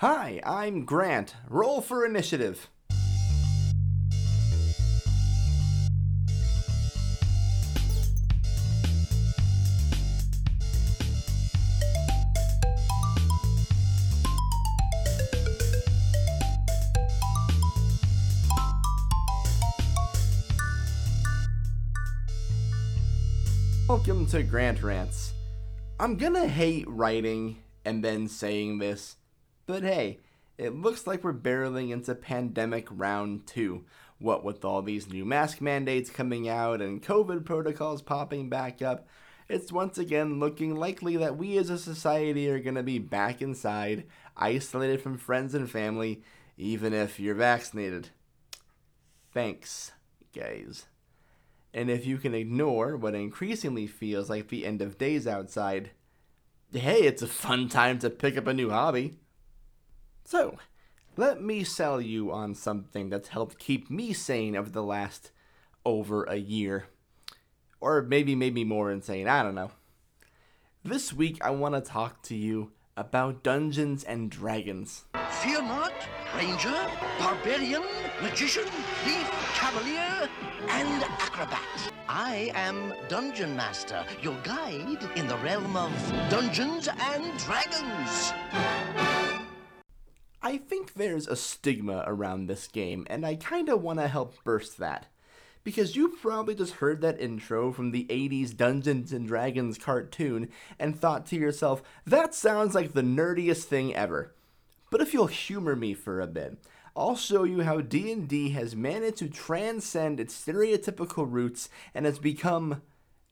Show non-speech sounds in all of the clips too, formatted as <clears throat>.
Hi, I'm Grant. Roll for initiative. Welcome to Grant Rants. I'm gonna hate writing and then saying this, but hey, it looks like we're barreling into pandemic round two. What with all these new mask mandates coming out and COVID protocols popping back up, it's once again looking likely that we as a society are gonna be back inside, isolated from friends and family, even if you're vaccinated. Thanks, guys. And if you can ignore what increasingly feels like the end of days outside, hey, it's a fun time to pick up a new hobby. So, let me sell you on something that's helped keep me sane over the last over a year. Or maybe, maybe more insane, I don't know. This week, I want to talk to you about Dungeons and Dragons. Fear not, ranger, barbarian, magician, thief, cavalier, and acrobat. I am Dungeon Master, your guide in the realm of Dungeons and Dragons. I think there's a stigma around this game, and I kinda wanna help burst that. Because you probably just heard that intro from the 80s Dungeons and Dragons cartoon and thought to yourself, that sounds like the nerdiest thing ever. But if you'll humor me for a bit, I'll show you how D&D has managed to transcend its stereotypical roots and has become,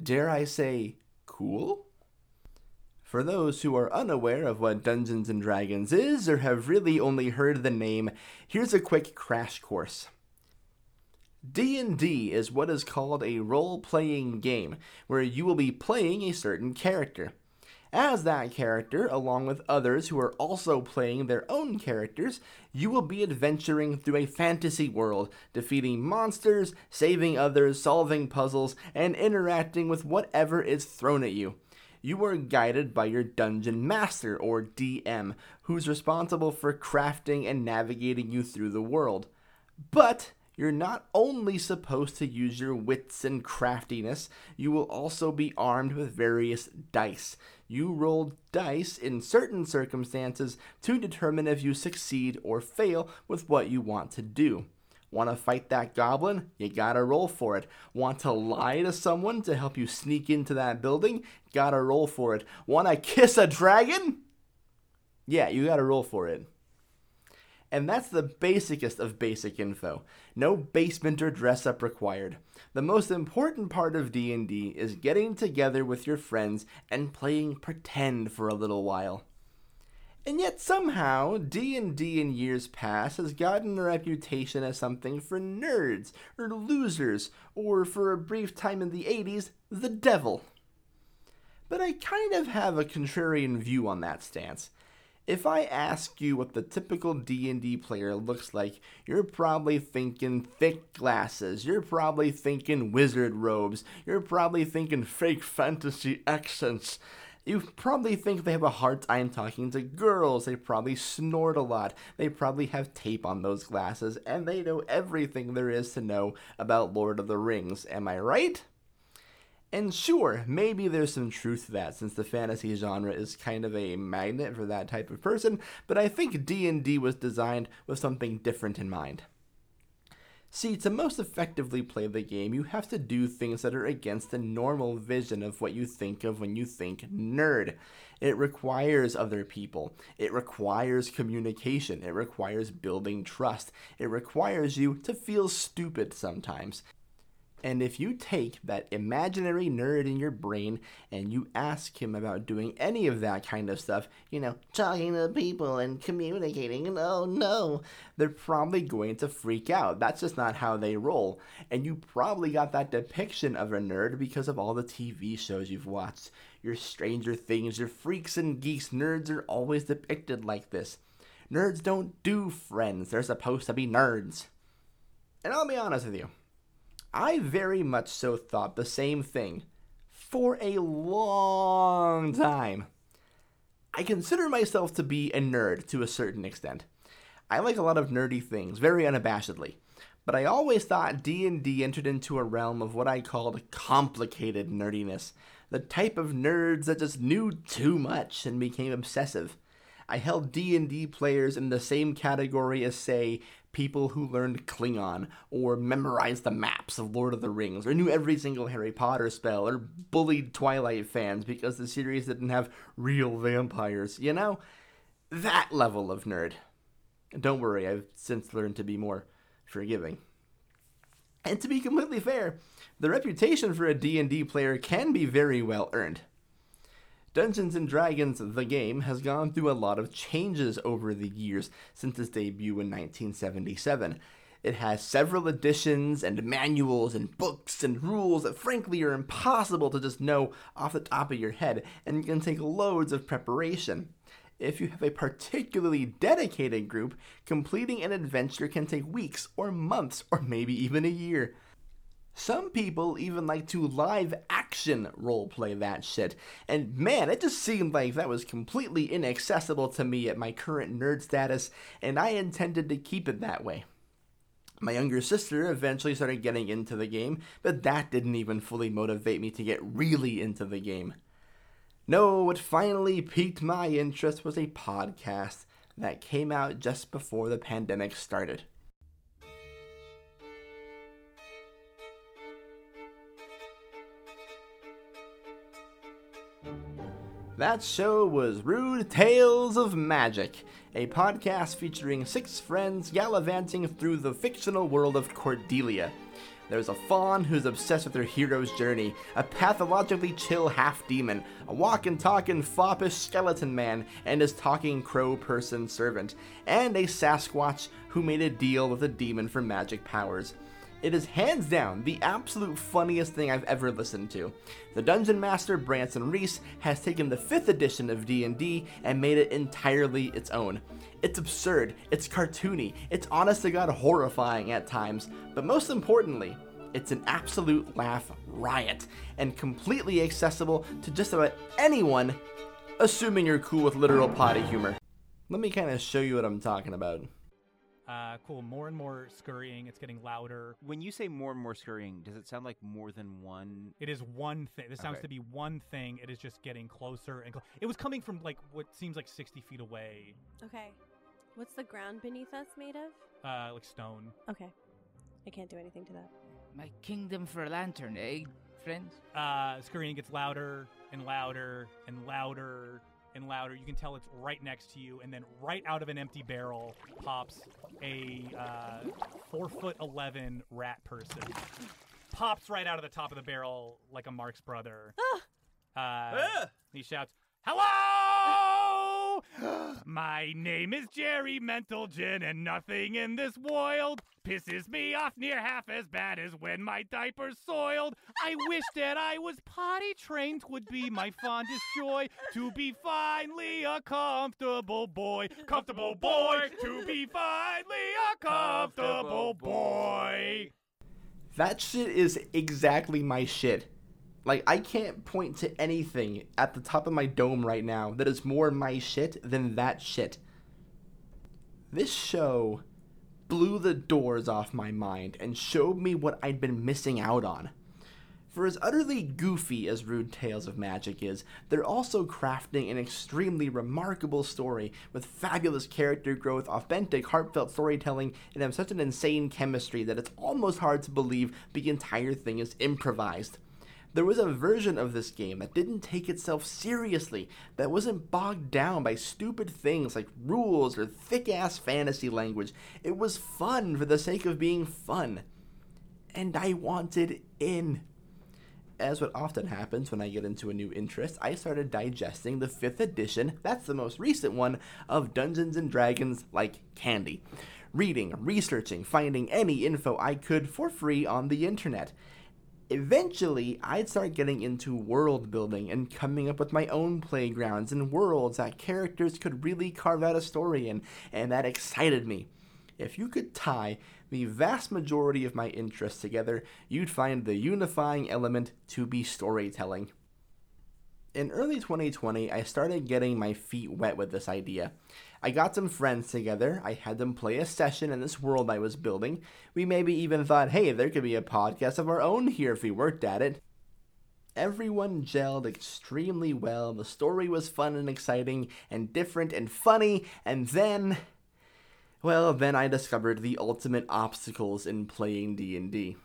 dare I say, cool? For those who are unaware of what Dungeons and Dragons is or have really only heard the name, here's a quick crash course. D&D is what is called a role-playing game where you will be playing a certain character. As that character, along with others who are also playing their own characters, you will be adventuring through a fantasy world, defeating monsters, saving others, solving puzzles, and interacting with whatever is thrown at you. You are guided by your dungeon master, or DM, who's responsible for crafting and navigating you through the world. But you're not only supposed to use your wits and craftiness, you will also be armed with various dice. You roll dice in certain circumstances to determine if you succeed or fail with what you want to do. Want to fight that goblin? You gotta roll for it. Want to lie to someone to help you sneak into that building? Gotta roll for it. Want to kiss a dragon? Yeah, you gotta roll for it. And that's the basicest of basic info. No basement or dress up required. The most important part of D&D is getting together with your friends and playing pretend for a little while. And yet somehow D&D in years past has gotten a reputation as something for nerds or losers or for a brief time in the 80s, the devil. But I kind of have a contrarian view on that stance. If I ask you what the typical D&D player looks like, you're probably thinking thick glasses. You're probably thinking wizard robes. You're probably thinking fake fantasy accents. You probably think they have a hard time talking to girls. They probably snort a lot. They probably have tape on those glasses, and they know everything there is to know about Lord of the Rings. Am I right? And sure, maybe there's some truth to that since the fantasy genre is kind of a magnet for that type of person, but I think D&D was designed with something different in mind. See, to most effectively play the game, you have to do things that are against the normal vision of what you think of when you think nerd. It requires other people. It requires communication. It requires building trust. It requires you to feel stupid sometimes. And if you take that imaginary nerd in your brain and you ask him about doing any of that kind of stuff, you know, talking to people and communicating, oh no, they're probably going to freak out. That's just not how they roll. And you probably got that depiction of a nerd because of all the TV shows you've watched. Your Stranger Things, your Freaks and Geeks, nerds are always depicted like this. Nerds don't do friends, they're supposed to be nerds. And I'll be honest with you. I very much so thought the same thing for a long time. I consider myself to be a nerd to a certain extent. I like a lot of nerdy things, very unabashedly. But I always thought D&D entered into a realm of what I called complicated nerdiness, the type of nerds that just knew too much and became obsessive. I held D&D players in the same category as say people who learned Klingon or memorized the maps of Lord of the Rings or knew every single Harry Potter spell or bullied Twilight fans because the series didn't have real vampires, you know? That level of nerd. Don't worry, I've since learned to be more forgiving. And to be completely fair, the reputation for a D&D player can be very well earned. Dungeons and Dragons the game has gone through a lot of changes over the years since its debut in 1977. It has several editions and manuals and books and rules that frankly are impossible to just know off the top of your head and can take loads of preparation. If you have a particularly dedicated group, completing an adventure can take weeks or months or maybe even a year. Some people even like to live action roleplay that shit. And man, it just seemed like that was completely inaccessible to me at my current nerd status, and I intended to keep it that way. My younger sister eventually started getting into the game, but that didn't even fully motivate me to get really into the game. No, what finally piqued my interest was a podcast that came out just before the pandemic started. That show was Rude Tales of Magic, a podcast featuring six friends gallivanting through the fictional world of Cordelia. There's a fawn who's obsessed with her hero's journey, a pathologically chill half demon, a walking talking foppish skeleton man, and his talking crow person servant, and a Sasquatch who made a deal with a demon for magic powers. It is hands down the absolute funniest thing I've ever listened to. The dungeon master Branson Reese has taken the 5th edition of D&D and made it entirely its own. It's absurd, it's cartoony, it's honest to god horrifying at times, but most importantly, it's an absolute laugh riot and completely accessible to just about anyone, assuming you're cool with literal potty humor. Let me kind of show you what I'm talking about. Uh, cool. More and more scurrying. It's getting louder. When you say more and more scurrying, does it sound like more than one? It is one thing. This sounds Okay. to be one thing. It is just getting closer and clo- it was coming from like what seems like 60 feet away, Okay. What's the ground beneath us made of? uh, like stone. Okay. I can't do anything to that. My kingdom for a lantern, eh, friends? Uh, scurrying gets louder and louder and louder and louder. You can tell it's right next to you, and then right out of an empty barrel pops a uh, four foot eleven rat person. Pops right out of the top of the barrel like a Marx brother. Uh, He shouts, "Hello! <gasps> My name is Jerry Mentalgen, and nothing in this world pisses me off near half as bad as when my diaper's soiled. I wish that I was potty trained would be my fondest joy to be finally a comfortable boy, comfortable boy, to be finally a comfortable boy." That shit is exactly my shit. Like, I can't point to anything at the top of my dome right now that is more my shit than that shit. This show blew the doors off my mind and showed me what I'd been missing out on. For as utterly goofy as Rude Tales of Magic is, they're also crafting an extremely remarkable story with fabulous character growth, authentic, heartfelt storytelling, and have such an insane chemistry that it's almost hard to believe the entire thing is improvised. There was a version of this game that didn't take itself seriously, that wasn't bogged down by stupid things like rules or thick ass fantasy language. It was fun for the sake of being fun. And I wanted in. As what often happens when I get into a new interest, I started digesting the 5th edition, that's the most recent one, of Dungeons and Dragons like candy. Reading, researching, finding any info I could for free on the internet eventually I'd start getting into world building and coming up with my own playgrounds and worlds that characters could really carve out a story in, and that excited me. If you could tie the vast majority of my interests together, you'd find the unifying element to be storytelling. In early 2020, I started getting my feet wet with this idea. I got some friends together, I had them play a session in this world I was building. We maybe even thought, hey, there could be a podcast of our own here if we worked at it. Everyone gelled extremely well. The story was fun and exciting and different and funny, and then well, then I discovered the ultimate obstacles in playing D&D.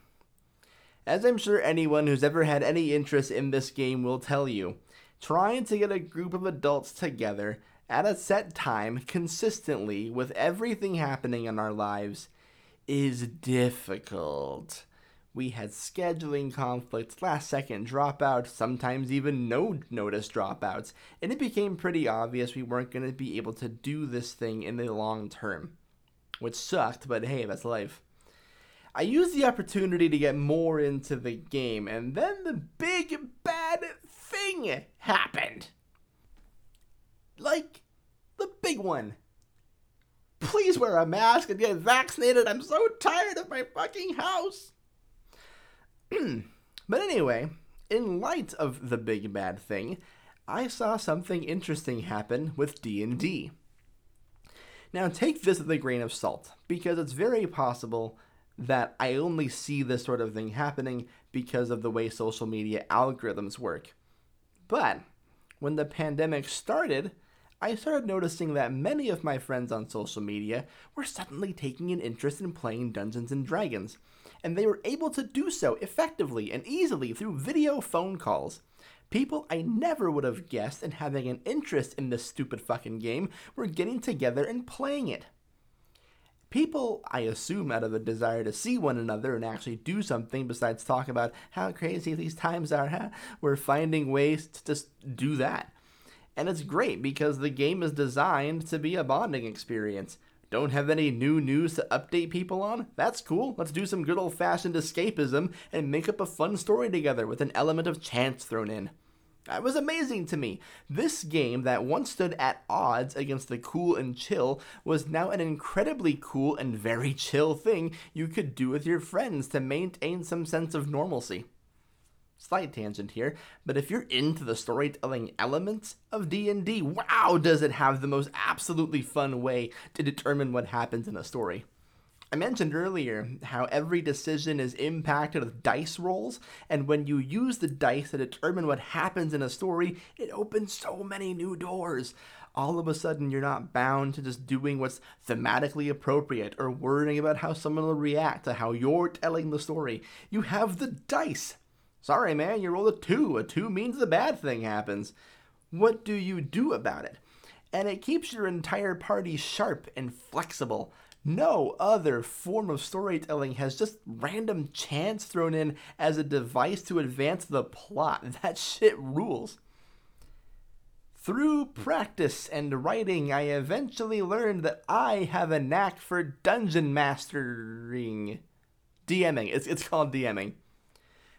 As I'm sure anyone who's ever had any interest in this game will tell you, trying to get a group of adults together at a set time consistently with everything happening in our lives is difficult. We had scheduling conflicts, last second dropouts, sometimes even no notice dropouts, and it became pretty obvious we weren't going to be able to do this thing in the long term which sucked, but hey, that's life. I used the opportunity to get more into the game, and then the big bad thing happened. Like, the big one. Please wear a mask and get vaccinated. I'm so tired of my fucking house. <clears throat> but anyway, in light of the big bad thing, I saw something interesting happen with D&D. Now, take this with a grain of salt, because it's very possible that I only see this sort of thing happening because of the way social media algorithms work. But when the pandemic started, I started noticing that many of my friends on social media were suddenly taking an interest in playing Dungeons and Dragons, and they were able to do so effectively and easily through video phone calls. People I never would have guessed and having an interest in this stupid fucking game were getting together and playing it. People, I assume, out of a desire to see one another and actually do something besides talk about how crazy these times are, huh? We're finding ways to just do that. And it's great because the game is designed to be a bonding experience. Don't have any new news to update people on? That's cool. Let's do some good old fashioned escapism and make up a fun story together with an element of chance thrown in. That was amazing to me. This game that once stood at odds against the cool and chill was now an incredibly cool and very chill thing you could do with your friends to maintain some sense of normalcy slight tangent here, but if you're into the storytelling elements of D&D, wow, does it have the most absolutely fun way to determine what happens in a story. I mentioned earlier how every decision is impacted with dice rolls, and when you use the dice to determine what happens in a story, it opens so many new doors. All of a sudden, you're not bound to just doing what's thematically appropriate or worrying about how someone will react to how you're telling the story. You have the dice Sorry, man, you rolled a two. A two means the bad thing happens. What do you do about it? And it keeps your entire party sharp and flexible. No other form of storytelling has just random chance thrown in as a device to advance the plot. <laughs> That shit rules. Through practice and writing, I eventually learned that I have a knack for dungeon mastering. DMing. It's, it's called DMing.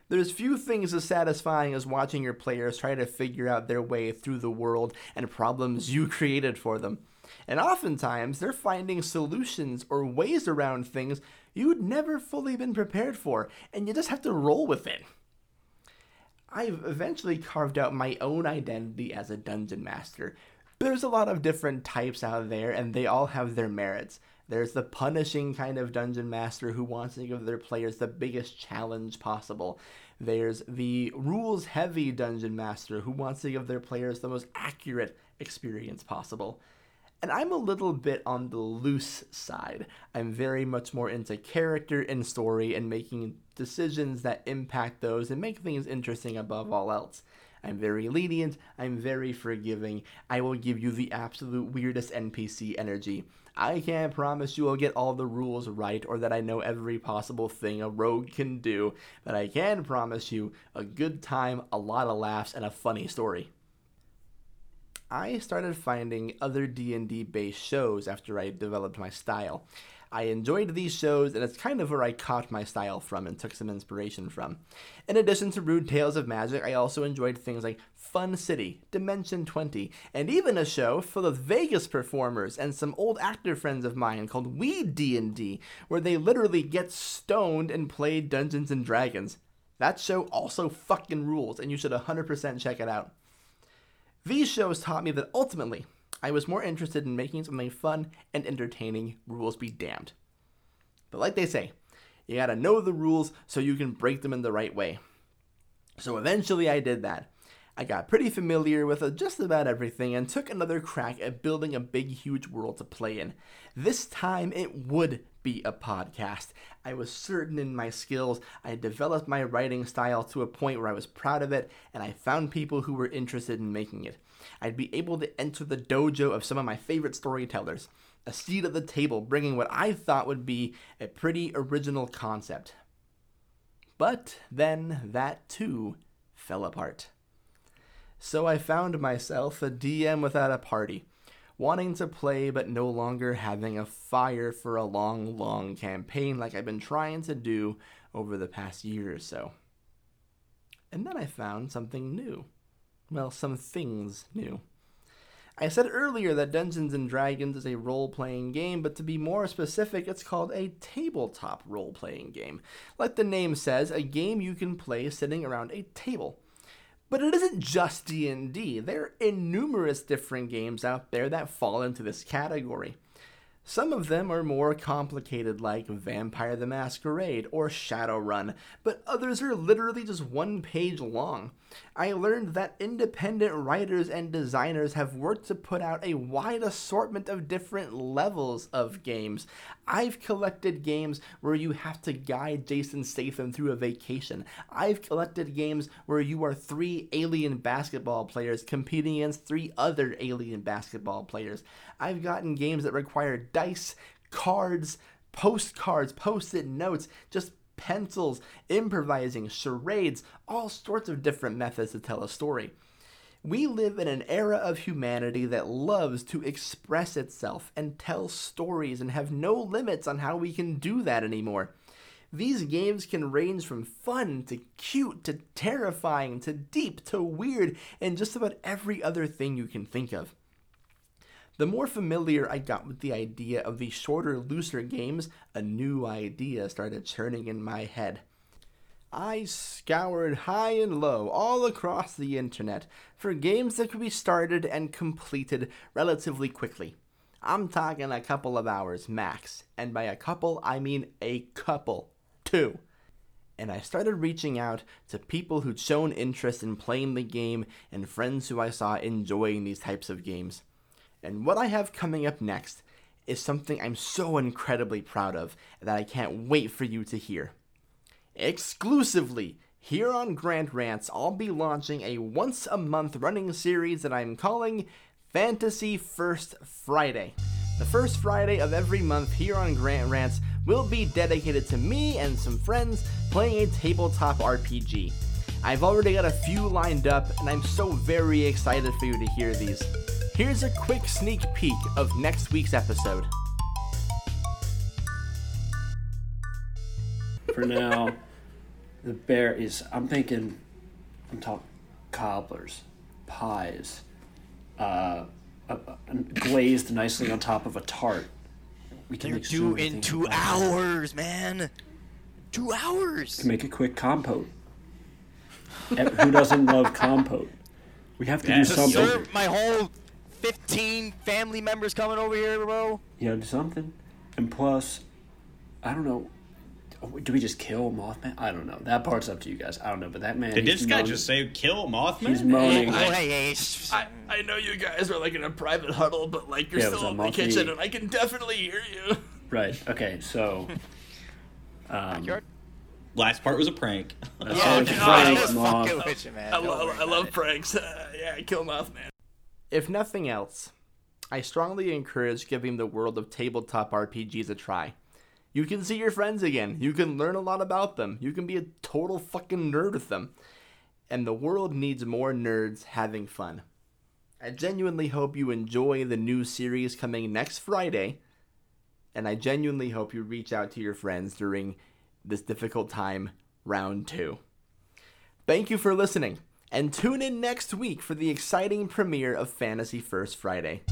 There's few things as satisfying as watching your players try to figure out their way through the world and problems you <laughs> created for them. And oftentimes, they're finding solutions or ways around things you'd never fully been prepared for, and you just have to roll with it. I've eventually carved out my own identity as a dungeon master. There's a lot of different types out there, and they all have their merits. There's the punishing kind of dungeon master who wants to give their players the biggest challenge possible. There's the rules heavy dungeon master who wants to give their players the most accurate experience possible. And I'm a little bit on the loose side. I'm very much more into character and story and making decisions that impact those and make things interesting above all else. I'm very lenient, I'm very forgiving. I will give you the absolute weirdest NPC energy. I can't promise you I'll get all the rules right or that I know every possible thing a rogue can do, but I can promise you a good time, a lot of laughs, and a funny story. I started finding other D&D based shows after I developed my style. I enjoyed these shows, and it's kind of where I caught my style from and took some inspiration from. In addition to Rude Tales of Magic, I also enjoyed things like Fun City, Dimension 20, and even a show full of Vegas performers and some old actor friends of mine called We D&D, where they literally get stoned and play Dungeons and Dragons. That show also fucking rules, and you should 100% check it out. These shows taught me that ultimately, I was more interested in making something fun and entertaining, rules be damned. But like they say, you gotta know the rules so you can break them in the right way. So eventually I did that. I got pretty familiar with uh, just about everything and took another crack at building a big, huge world to play in. This time it would be a podcast. I was certain in my skills. I developed my writing style to a point where I was proud of it, and I found people who were interested in making it. I'd be able to enter the dojo of some of my favorite storytellers, a seat at the table, bringing what I thought would be a pretty original concept. But then that too fell apart. So I found myself a DM without a party, wanting to play but no longer having a fire for a long, long campaign like I've been trying to do over the past year or so. And then I found something new. Well, some things new. I said earlier that Dungeons and Dragons is a role playing game, but to be more specific, it's called a tabletop role playing game. Like the name says, a game you can play sitting around a table. But it isn't just D&D. There are numerous different games out there that fall into this category. Some of them are more complicated, like Vampire the Masquerade or Shadowrun, but others are literally just one page long. I learned that independent writers and designers have worked to put out a wide assortment of different levels of games. I've collected games where you have to guide Jason Statham through a vacation. I've collected games where you are three alien basketball players competing against three other alien basketball players. I've gotten games that require dice, cards, postcards, post it notes, just pencils, improvising, charades, all sorts of different methods to tell a story. We live in an era of humanity that loves to express itself and tell stories and have no limits on how we can do that anymore. These games can range from fun to cute to terrifying to deep to weird and just about every other thing you can think of. The more familiar I got with the idea of these shorter, looser games, a new idea started churning in my head. I scoured high and low all across the internet for games that could be started and completed relatively quickly. I'm talking a couple of hours max, and by a couple, I mean a couple. Two. And I started reaching out to people who'd shown interest in playing the game and friends who I saw enjoying these types of games. And what I have coming up next is something I'm so incredibly proud of that I can't wait for you to hear. Exclusively here on Grant Rants, I'll be launching a once a month running series that I'm calling Fantasy First Friday. The first Friday of every month here on Grant Rants will be dedicated to me and some friends playing a tabletop RPG. I've already got a few lined up, and I'm so very excited for you to hear these. Here's a quick sneak peek of next week's episode. For now, the bear is. I'm thinking. I'm talking cobblers, pies, uh, uh, glazed nicely on top of a tart. We can You're due in two with that. hours, man. Two hours. Can make a quick compote. Who doesn't love compote? We have to Yes. do something. Serve my whole 15 family members coming over here, bro. You gotta something. And plus, I don't know. Do we just kill Mothman? I don't know. That part's up to you guys. I don't know. But that man. Did he's this guy moaning- just say kill Mothman? He's moaning. Oh, hey, hey. I, I know you guys are like in a private huddle, but like you're Yeah, still in the kitchen and I can definitely hear you. Right. Okay. So. Um, You're- Last part was a prank. Yeah, it's no, I'm just fucking with you, man. I love, I love pranks. Uh, <laughs> yeah, kill Mothman. If nothing else, I strongly encourage giving the world of tabletop RPGs a try. You can see your friends again. You can learn a lot about them. You can be a total fucking nerd with them. And the world needs more nerds having fun. I genuinely hope you enjoy the new series coming next Friday. And I genuinely hope you reach out to your friends during this difficult time, round two. Thank you for listening, and tune in next week for the exciting premiere of Fantasy First Friday.